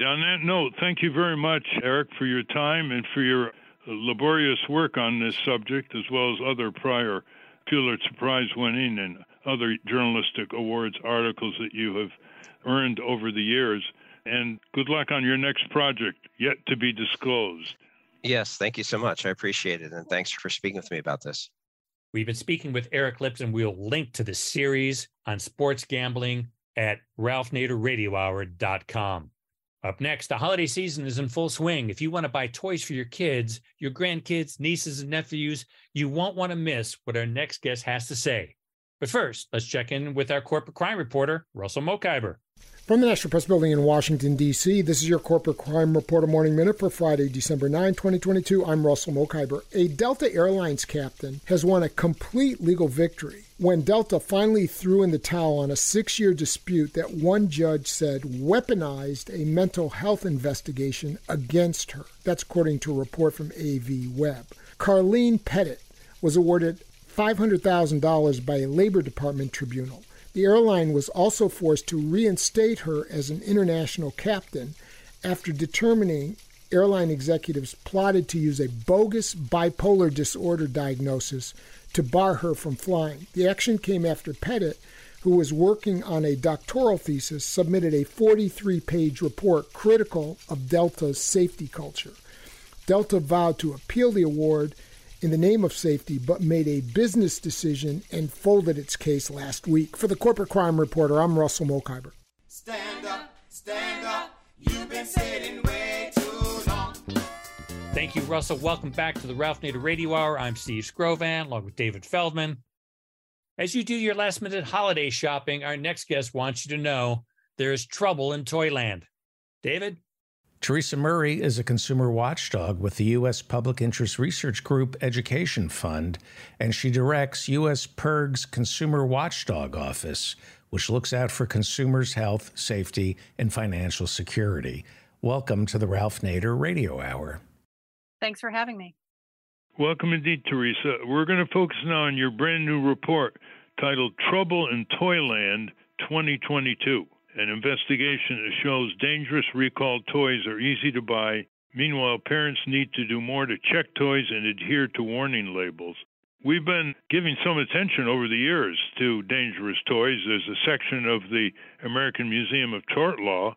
On that note, thank you very much, Eric, for your time and for your laborious work on this subject, as well as other prior Pulitzer Prize winning and other journalistic awards articles that you have earned over the years. And good luck on your next project, yet to be disclosed. Yes, thank you so much. I appreciate it. And thanks for speaking with me about this. We've been speaking with Eric Lipton. We'll link to the series on sports gambling at ralphnaderradiohour.com. Up next, the holiday season is in full swing. If you want to buy toys for your kids, your grandkids, nieces, and nephews, you won't want to miss what our next guest has to say. But first, let's check in with our corporate crime reporter, Russell Mokhiber. From the National Press Building in Washington, D.C., this is your Corporate Crime Reporter Morning Minute for Friday, December 9, 2022. I'm Russell Mokhiber. A Delta Airlines captain has won a complete legal victory when Delta finally threw in the towel on a six year dispute that one judge said weaponized a mental health investigation against her. That's according to a report from AV Web. Karlene Petitt was awarded $500,000 by a Labor Department tribunal. The airline was also forced to reinstate her as an international captain after determining airline executives plotted to use a bogus bipolar disorder diagnosis to bar her from flying. The action came after Petitt, who was working on a doctoral thesis, submitted a 43 page report critical of Delta's safety culture. Delta vowed to appeal the award in the name of safety, but made a business decision and folded its case last week. For the Corporate Crime Reporter, I'm Russell Mokhiber. Stand up, stand up. You've been sitting way too long. Thank you, Russell. Welcome back to the Ralph Nader Radio Hour. I'm Steve Skrovan, along with David Feldman. As you do your last minute holiday shopping, our next guest wants you to know there is trouble in Toyland. David? Teresa Murray is a consumer watchdog with the U.S. Public Interest Research Group Education Fund, and she directs U.S. PIRG's Consumer Watchdog Office, which looks out for consumers' health, safety, and financial security. Welcome to the Ralph Nader Radio Hour. Thanks for having me. Welcome indeed, Teresa. We're going to focus now on your brand new report titled Trouble in Toyland 2022. An investigation that shows dangerous recalled toys are easy to buy. Meanwhile, parents need to do more to check toys and adhere to warning labels. We've been giving some attention over the years to dangerous toys. There's a section of the American Museum of Tort Law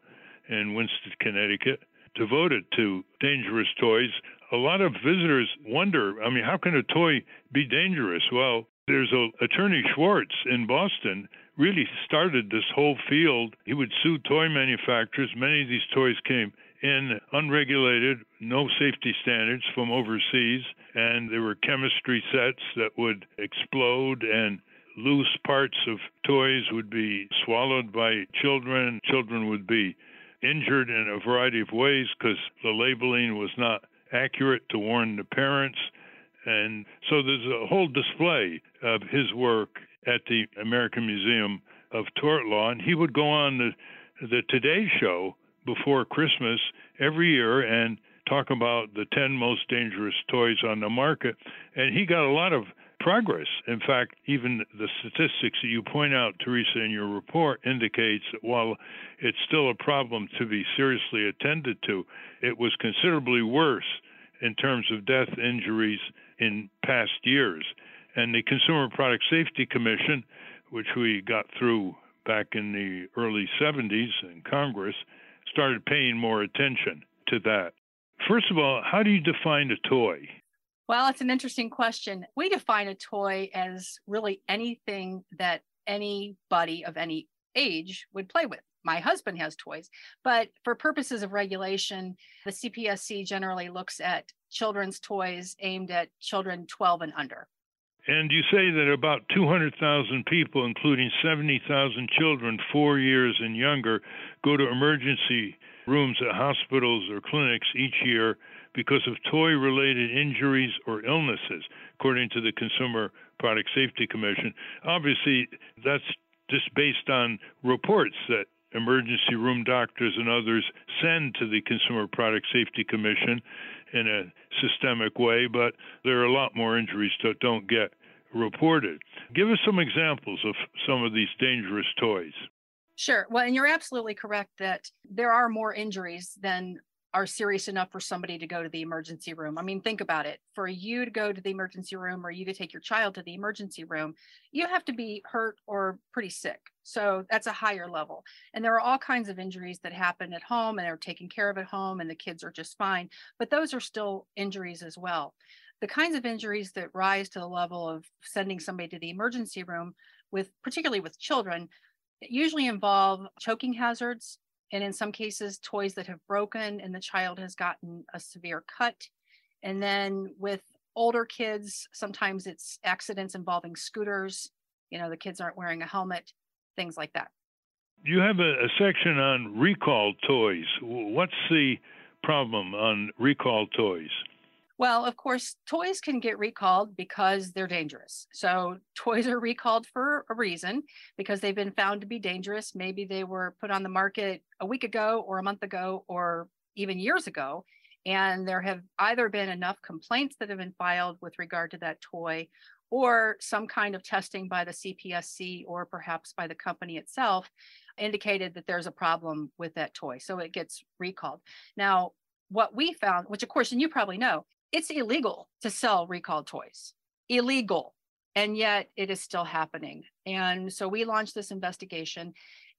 in Winsted, Connecticut, devoted to dangerous toys. A lot of visitors wonder I mean, how can a toy be dangerous? Well, there's a attorney Swartz in Boston really started this whole field. He would sue toy manufacturers. Many of these toys came in unregulated, no safety standards from overseas, and there were chemistry sets that would explode and loose parts of toys would be swallowed by children. Children would be injured in a variety of ways because the labeling was not accurate to warn the parents. And so there's a whole display of his work at the American Museum of Tort Law. And he would go on the, the Today Show before Christmas every year and talk about the 10 most dangerous toys on the market. And he got a lot of progress. In fact, even the statistics that you point out, Teresa, in your report indicates that while it's still a problem to be seriously attended to, it was considerably worse in terms of death injuries in past years. And the Consumer Product Safety Commission, which we got through back in the early 70s in Congress, started paying more attention to that. First of all, how do you define a toy? Well, it's an interesting question. We define a toy as really anything that anybody of any age would play with. My husband has toys, but for purposes of regulation, the CPSC generally looks at children's toys aimed at children 12 and under. And you say that about 200,000 people, including 70,000 children four years and younger, go to emergency rooms at hospitals or clinics each year because of toy related injuries or illnesses, according to the Consumer Product Safety Commission. Obviously, that's just based on reports that emergency room doctors and others send to the Consumer Product Safety Commission in a systemic way, but there are a lot more injuries that don't get reported. Give us some examples of some of these dangerous toys. Sure. Well, and you're absolutely correct that there are more injuries than are serious enough for somebody to go to the emergency room. I mean, think about it. For you to go to the emergency room or you to take your child to the emergency room, you have to be hurt or pretty sick. So that's a higher level. And there are all kinds of injuries that happen at home and they're taken care of at home and the kids are just fine. But those are still injuries as well. The kinds of injuries that rise to the level of sending somebody to the emergency room with particularly with children usually involve choking hazards, and in some cases toys that have broken and the child has gotten a severe cut. And then with older kids sometimes it's accidents involving scooters you know the kids aren't wearing a helmet things like that. You have a, a section on recalled toys. What's the problem on recalled toys well, of course, toys can get recalled because they're dangerous. So, toys are recalled for a reason because they've been found to be dangerous. Maybe they were put on the market a week ago, or a month ago, or even years ago. And there have either been enough complaints that have been filed with regard to that toy, or some kind of testing by the CPSC, or perhaps by the company itself, indicated that there's a problem with that toy. So, it gets recalled. Now, what we found, which of course, and you probably know, it's illegal to sell recalled toys. Illegal. And yet it is still happening. And so we launched this investigation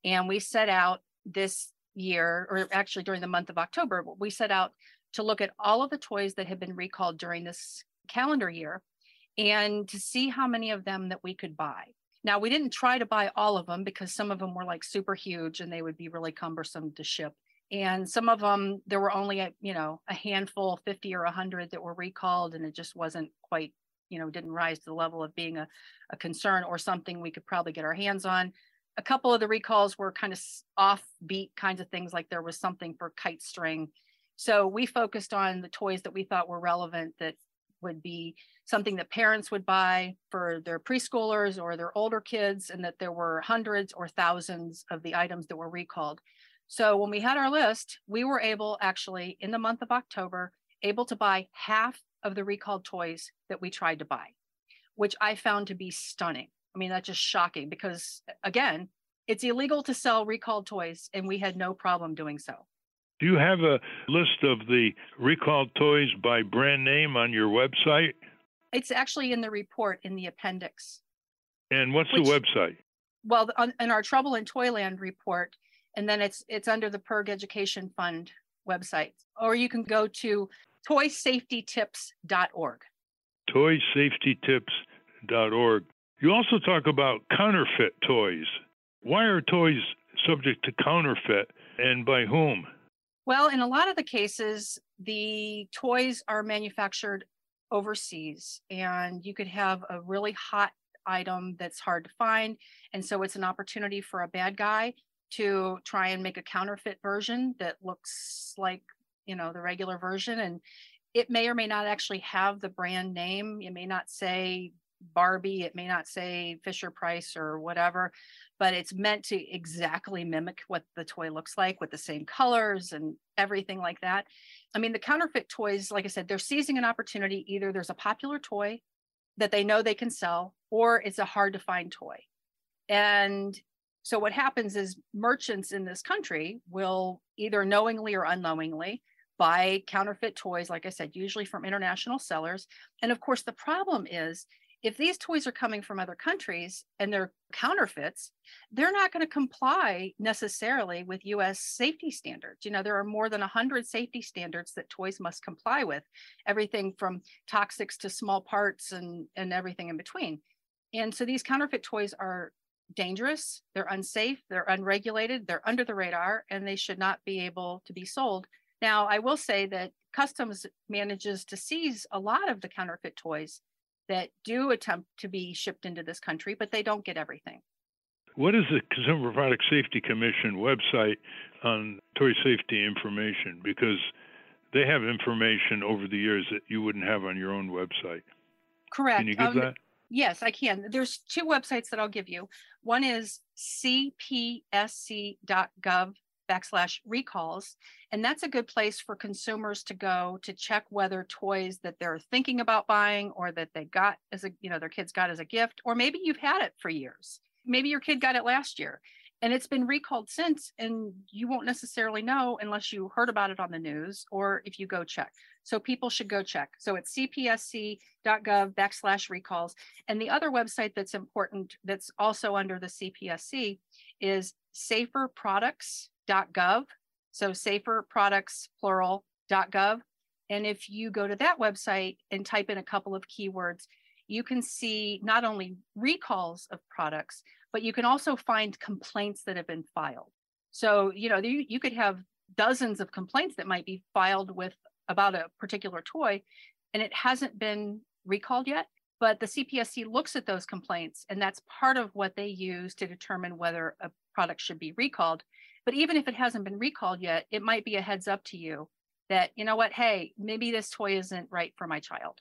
and we set out this year, or actually during the month of October, we set out to look at all of the toys that had been recalled during this calendar year and to see how many of them that we could buy. Now, we didn't try to buy all of them because some of them were like super huge and they would be really cumbersome to ship and some of them there were only a you know a handful 50 or 100 that were recalled and it just wasn't quite you know didn't rise to the level of being a, a concern or something we could probably get our hands on. A couple of the recalls were kind of offbeat kinds of things like there was something for kite string. So we focused on the toys that we thought were relevant that would be something that parents would buy for their preschoolers or their older kids and that there were hundreds or thousands of the items that were recalled so when we had our list, we were able actually in the month of October, able to buy half of the recalled toys that we tried to buy, which I found to be stunning. I mean, that's just shocking because again, it's illegal to sell recalled toys and we had no problem doing so. Do you have a list of the recalled toys by brand name on your website? It's actually in the report in the appendix. And what's which, the website? Well, on, in our Trouble in Toyland report, and then it's it's under the PIRG Education Fund website. Or you can go to toysafetytips.org. Toysafetytips.org. You also talk about counterfeit toys. Why are toys subject to counterfeit and by whom? Well, in a lot of the cases, the toys are manufactured overseas, and you could have a really hot item that's hard to find. And so it's an opportunity for a bad guy to try and make a counterfeit version that looks like, you know, the regular version. And it may or may not actually have the brand name. It may not say Barbie, it may not say Fisher Price or whatever, but it's meant to exactly mimic what the toy looks like with the same colors and everything like that. I mean, the counterfeit toys, like I said, they're seizing an opportunity. Either there's a popular toy that they know they can sell, or it's a hard to find toy. And so what happens is merchants in this country will either knowingly or unknowingly buy counterfeit toys, like I said, usually from international sellers. And of course, the problem is if these toys are coming from other countries and they're counterfeits, they're not going to comply necessarily with US safety standards. You know, there are more than 100 safety standards that toys must comply with, everything from toxics to small parts and, and everything in between. And so these counterfeit toys are dangerous, they're unsafe, they're unregulated, they're under the radar, and they should not be able to be sold. Now, I will say that Customs manages to seize a lot of the counterfeit toys that do attempt to be shipped into this country, but they don't get everything. What is the Consumer Product Safety Commission website on toy safety information? Because they have information over the years that you wouldn't have on your own website. Correct. Can you give um, that? Yes, I can. There's two websites that I'll give you. One is cpsc.gov backslash recalls. And that's a good place for consumers to go to check whether toys that they're thinking about buying or that they got as a, you know, their kids got as a gift, or maybe you've had it for years. Maybe your kid got it last year and it's been recalled since and you won't necessarily know unless you heard about it on the news or if you go check. So people should go check. So it's cpsc.gov backslash recalls. And the other website that's important that's also under the cpsc is saferproducts.gov so safer products plural.gov and if you go to that website and type in a couple of keywords you can see not only recalls of products but you can also find complaints that have been filed. So, you know, you, you could have dozens of complaints that might be filed with about a particular toy and it hasn't been recalled yet. But the CPSC looks at those complaints, and that's part of what they use to determine whether a product should be recalled. But even if it hasn't been recalled yet, it might be a heads up to you that, you know what, hey, maybe this toy isn't right for my child.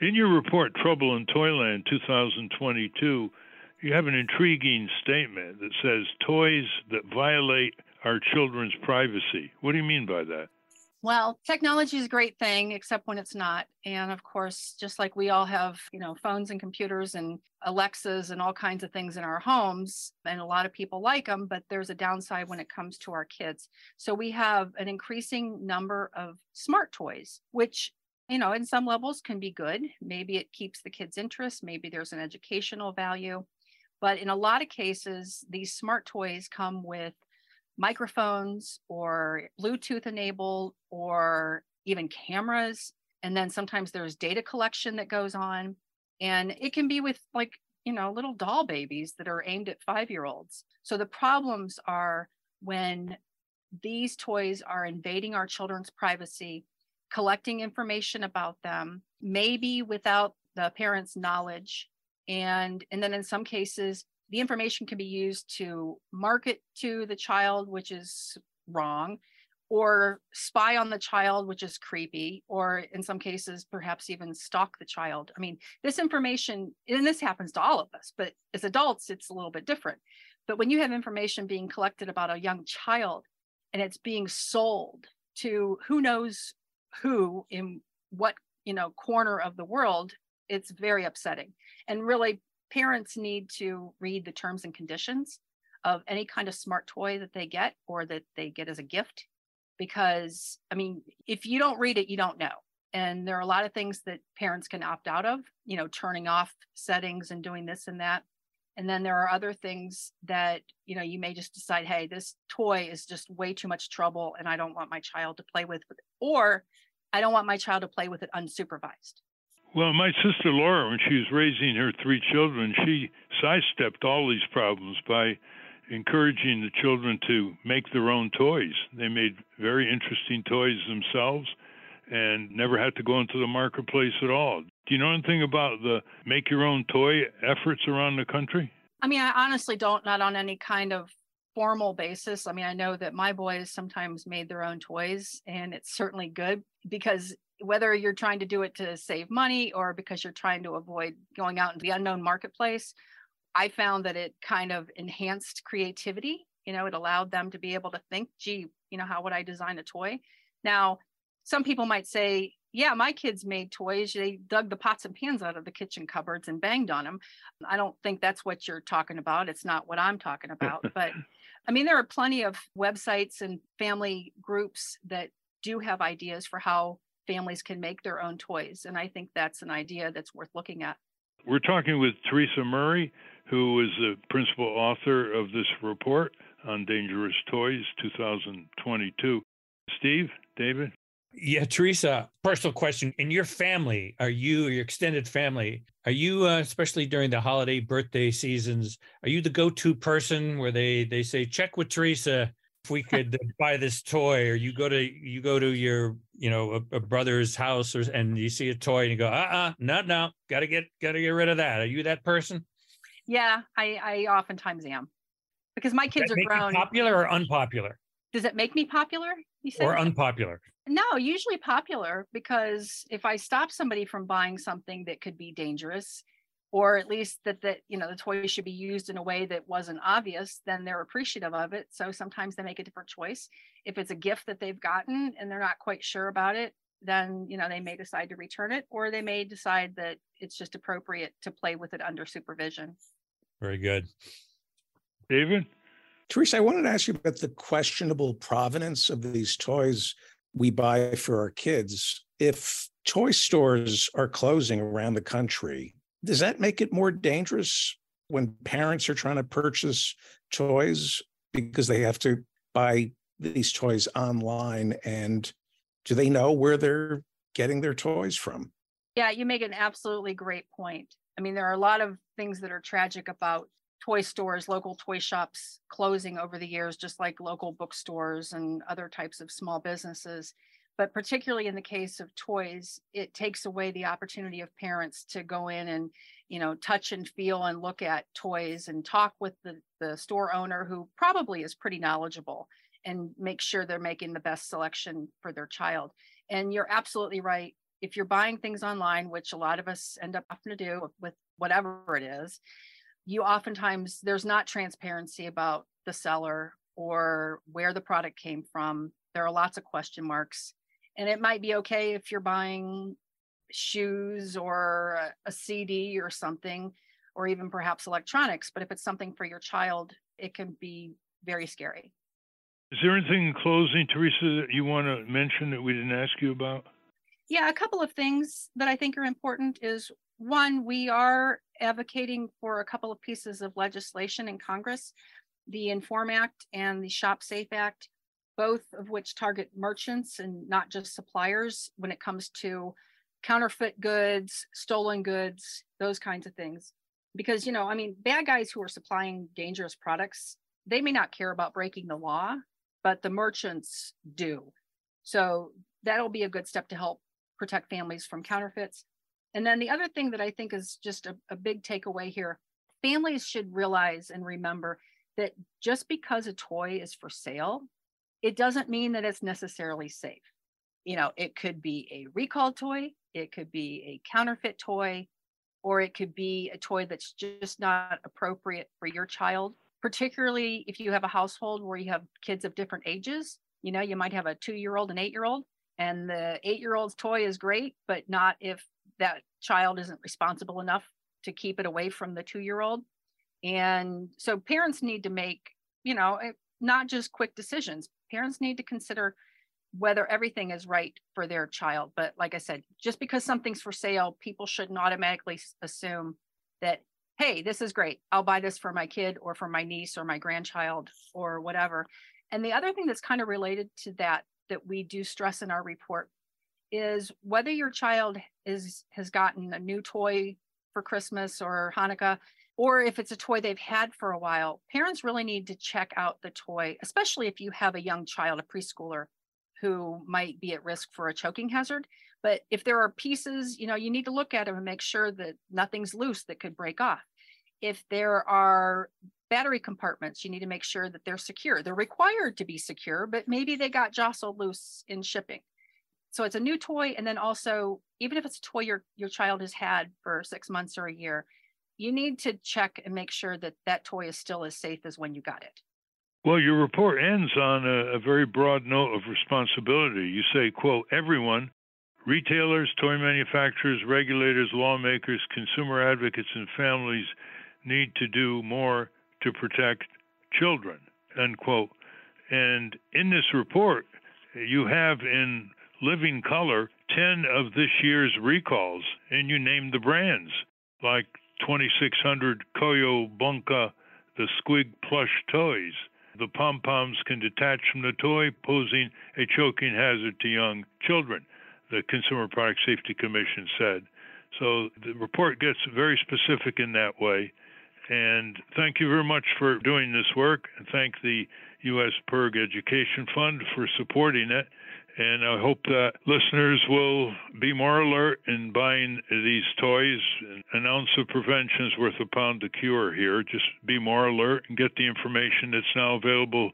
In your report, Trouble in Toyland 2022, you have an intriguing statement that says toys that violate our children's privacy. What do you mean by that? Well, technology is a great thing, except when it's not. And of course, just like we all have, you know, phones and computers and Alexas and all kinds of things in our homes, and a lot of people like them, but there's a downside when it comes to our kids. So we have an increasing number of smart toys, which you know, in some levels can be good. Maybe it keeps the kids' interest. Maybe there's an educational value. But in a lot of cases, these smart toys come with microphones or Bluetooth enabled or even cameras. And then sometimes there's data collection that goes on. And it can be with like, you know, little doll babies that are aimed at five year olds. So the problems are when these toys are invading our children's privacy, collecting information about them, maybe without the parents' knowledge, and and then in some cases the information can be used to market to the child which is wrong or spy on the child which is creepy or in some cases perhaps even stalk the child. I mean this information and this happens to all of us but as adults it's a little bit different. But when you have information being collected about a young child and it's being sold to who knows who in what you know corner of the world it's very upsetting. And really, parents need to read the terms and conditions of any kind of smart toy that they get or that they get as a gift. Because, I mean, if you don't read it, you don't know. And there are a lot of things that parents can opt out of, you know, turning off settings and doing this and that. And then there are other things that, you know, you may just decide, hey, this toy is just way too much trouble and I don't want my child to play with it. Or I don't want my child to play with it unsupervised. Well, my sister Laura, when she was raising her three children, she sidestepped all these problems by encouraging the children to make their own toys. They made very interesting toys themselves and never had to go into the marketplace at all. Do you know anything about the make your own toy efforts around the country? I mean, I honestly don't, not on any kind of formal basis. I mean, I know that my boys sometimes made their own toys, and it's certainly good because whether you're trying to do it to save money or because you're trying to avoid going out into the unknown marketplace, I found that it kind of enhanced creativity. You know, it allowed them to be able to think, gee, you know, how would I design a toy? Now, some people might say, yeah, my kids made toys. They dug the pots and pans out of the kitchen cupboards and banged on them. I don't think that's what you're talking about. It's not what I'm talking about. but I mean, there are plenty of websites and family groups that do have ideas for how families can make their own toys. And I think that's an idea that's worth looking at. We're talking with Teresa Murray, who is the principal author of this report on dangerous toys 2022. Steve, David? Yeah, Teresa, personal question. In your family, are you, your extended family, are you, uh, especially during the holiday birthday seasons, are you the go to person where they, they say, check with Teresa if we could uh, buy this toy or you go to you go to your you know a, a brother's house or and you see a toy and you go uh-uh no no gotta get gotta get rid of that. Are you that person? Yeah i i oftentimes am. Because my kids are grown. popular or unpopular? Does it make me popular you said? Or unpopular? No usually popular because if i stop somebody from buying something that could be dangerous or at least that that you know the toy should be used in a way that wasn't obvious then they're appreciative of it. So sometimes they make a different choice. If it's a gift that they've gotten and they're not quite sure about it then you know they may decide to return it or they may decide that it's just appropriate to play with it under supervision. Very good. David? Teresa i wanted to ask you about the questionable provenance of these toys we buy for our kids. If toy stores are closing around the country does that make it more dangerous when parents are trying to purchase toys because they have to buy these toys online and do they know where they're getting their toys from? Yeah, you make an absolutely great point. I mean, there are a lot of things that are tragic about toy stores, local toy shops closing over the years, just like local bookstores and other types of small businesses but particularly in the case of toys it takes away the opportunity of parents to go in and you know touch and feel and look at toys and talk with the, the store owner who probably is pretty knowledgeable and make sure they're making the best selection for their child. And you're absolutely right. If you're buying things online which a lot of us end up having to do with whatever it is you oftentimes there's not transparency about the seller or where the product came from. There are lots of question marks and it might be okay if you're buying shoes or a CD or something, or even perhaps electronics. But if it's something for your child, it can be very scary. Is there anything in closing, Teresa, that you want to mention that we didn't ask you about? Yeah, a couple of things that I think are important is one, we are advocating for a couple of pieces of legislation in Congress the Inform Act and the Shop Safe Act both of which target merchants and not just suppliers when it comes to counterfeit goods, stolen goods, those kinds of things. Because, you know, I mean, bad guys who are supplying dangerous products, they may not care about breaking the law, but the merchants do. So that'll be a good step to help protect families from counterfeits. And then the other thing that I think is just a, a big takeaway here families should realize and remember that just because a toy is for sale it doesn't mean that it's necessarily safe. You know, it could be a recalled toy, it could be a counterfeit toy, or it could be a toy that's just not appropriate for your child, particularly if you have a household where you have kids of different ages. You know, you might have a two year old and eight year old, and the eight year old's toy is great, but not if that child isn't responsible enough to keep it away from the two year old. And so parents need to make, you know, eh, not just quick decisions, parents need to consider whether everything is right for their child. But like I said, just because something's for sale, people shouldn't automatically assume that, hey, this is great. I'll buy this for my kid or for my niece or my grandchild or whatever. And the other thing that's kind of related to that, that we do stress in our report, is whether your child is has gotten a new toy for Christmas or Hanukkah or if it's a toy they've had for a while, parents really need to check out the toy, especially if you have a young child, a preschooler, who might be at risk for a choking hazard. But if there are pieces, you know, you need to look at them and make sure that nothing's loose that could break off. If there are battery compartments, you need to make sure that they're secure. They're required to be secure, but maybe they got jostled loose in shipping. So it's a new toy. And then also, even if it's a toy your, your child has had for six months or a year, you need to check and make sure that that toy is still as safe as when you got it. Well, your report ends on a, a, very broad note of responsibility. You say, quote, everyone, retailers, toy manufacturers, regulators, lawmakers, consumer advocates, and families need to do more to protect children, end quote. And in this report, you have in living color 10 of this year's recalls, and you name the brands like 2600 Koyo Bunka, the Squig plush toys, the pom poms can detach from the toy, posing a choking hazard to young children, the Consumer Product Safety Commission said. So the report gets very specific in that way. And thank you very much for doing this work, and thank the U.S. PIRG Education Fund for supporting it. And I hope that listeners will be more alert in buying these toys. An ounce of prevention is worth a pound of cure here. Just be more alert and get the information that's now available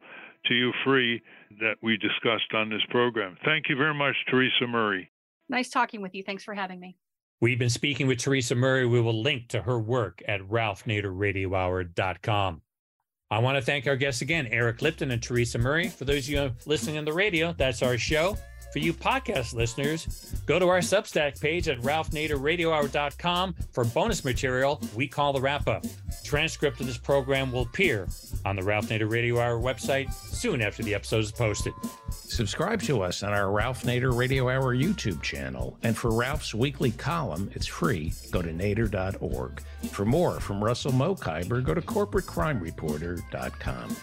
to you free that we discussed on this program. Thank you very much, Teresa Murray. Nice talking with you. Thanks for having me. We've been speaking with Teresa Murray. We will link to her work at ralphnaderradiohour.com. I want to thank our guests again, Eric Lipton and Teresa Murray. For those of you listening on the radio, that's our show. For you podcast listeners, go to our Substack page at ralphnaderradiohour.com for bonus material we call the wrap up. Transcript of this program will appear on the Ralph Nader Radio Hour website soon after the episode is posted. Subscribe to us on our Ralph Nader Radio Hour YouTube channel. And for Ralph's weekly column, it's free. Go to nader.org. For more from Russell Mokhiber, go to corporatecrimereporter.com.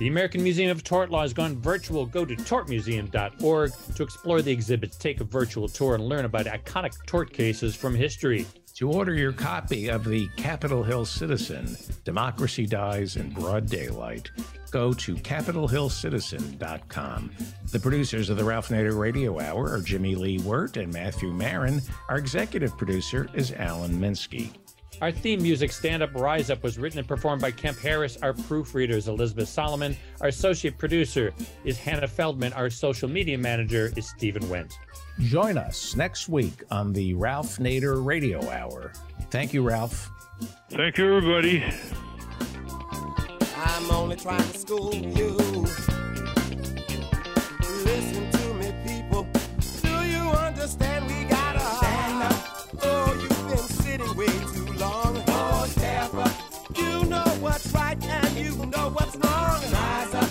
The American Museum of Tort Law has gone virtual. Go to tortmuseum.org to explore the exhibits, take a virtual tour, and learn about iconic tort cases from history. To order your copy of the Capitol Hill Citizen, Democracy Dies in Broad Daylight, go to capitolhillcitizen.com. The producers of the Ralph Nader Radio Hour are Jimmy Lee Wirt and Matthew Marin. Our executive producer is Alan Minsky. Our theme music, Stand Up Rise Up, was written and performed by Kemp Harris. Our proofreader is Elizabeth Solomon. Our associate producer is Hannah Feldman. Our social media manager is Stephen Wendt. Join us next week on the Ralph Nader Radio Hour. Thank you, Ralph. Thank you, everybody. I'm only trying to school you. Listen to me, people. Do you understand? We gotta stand up. Oh, you've been sitting way too long. Oh, step up. You know what's right and you know what's wrong. Rise up.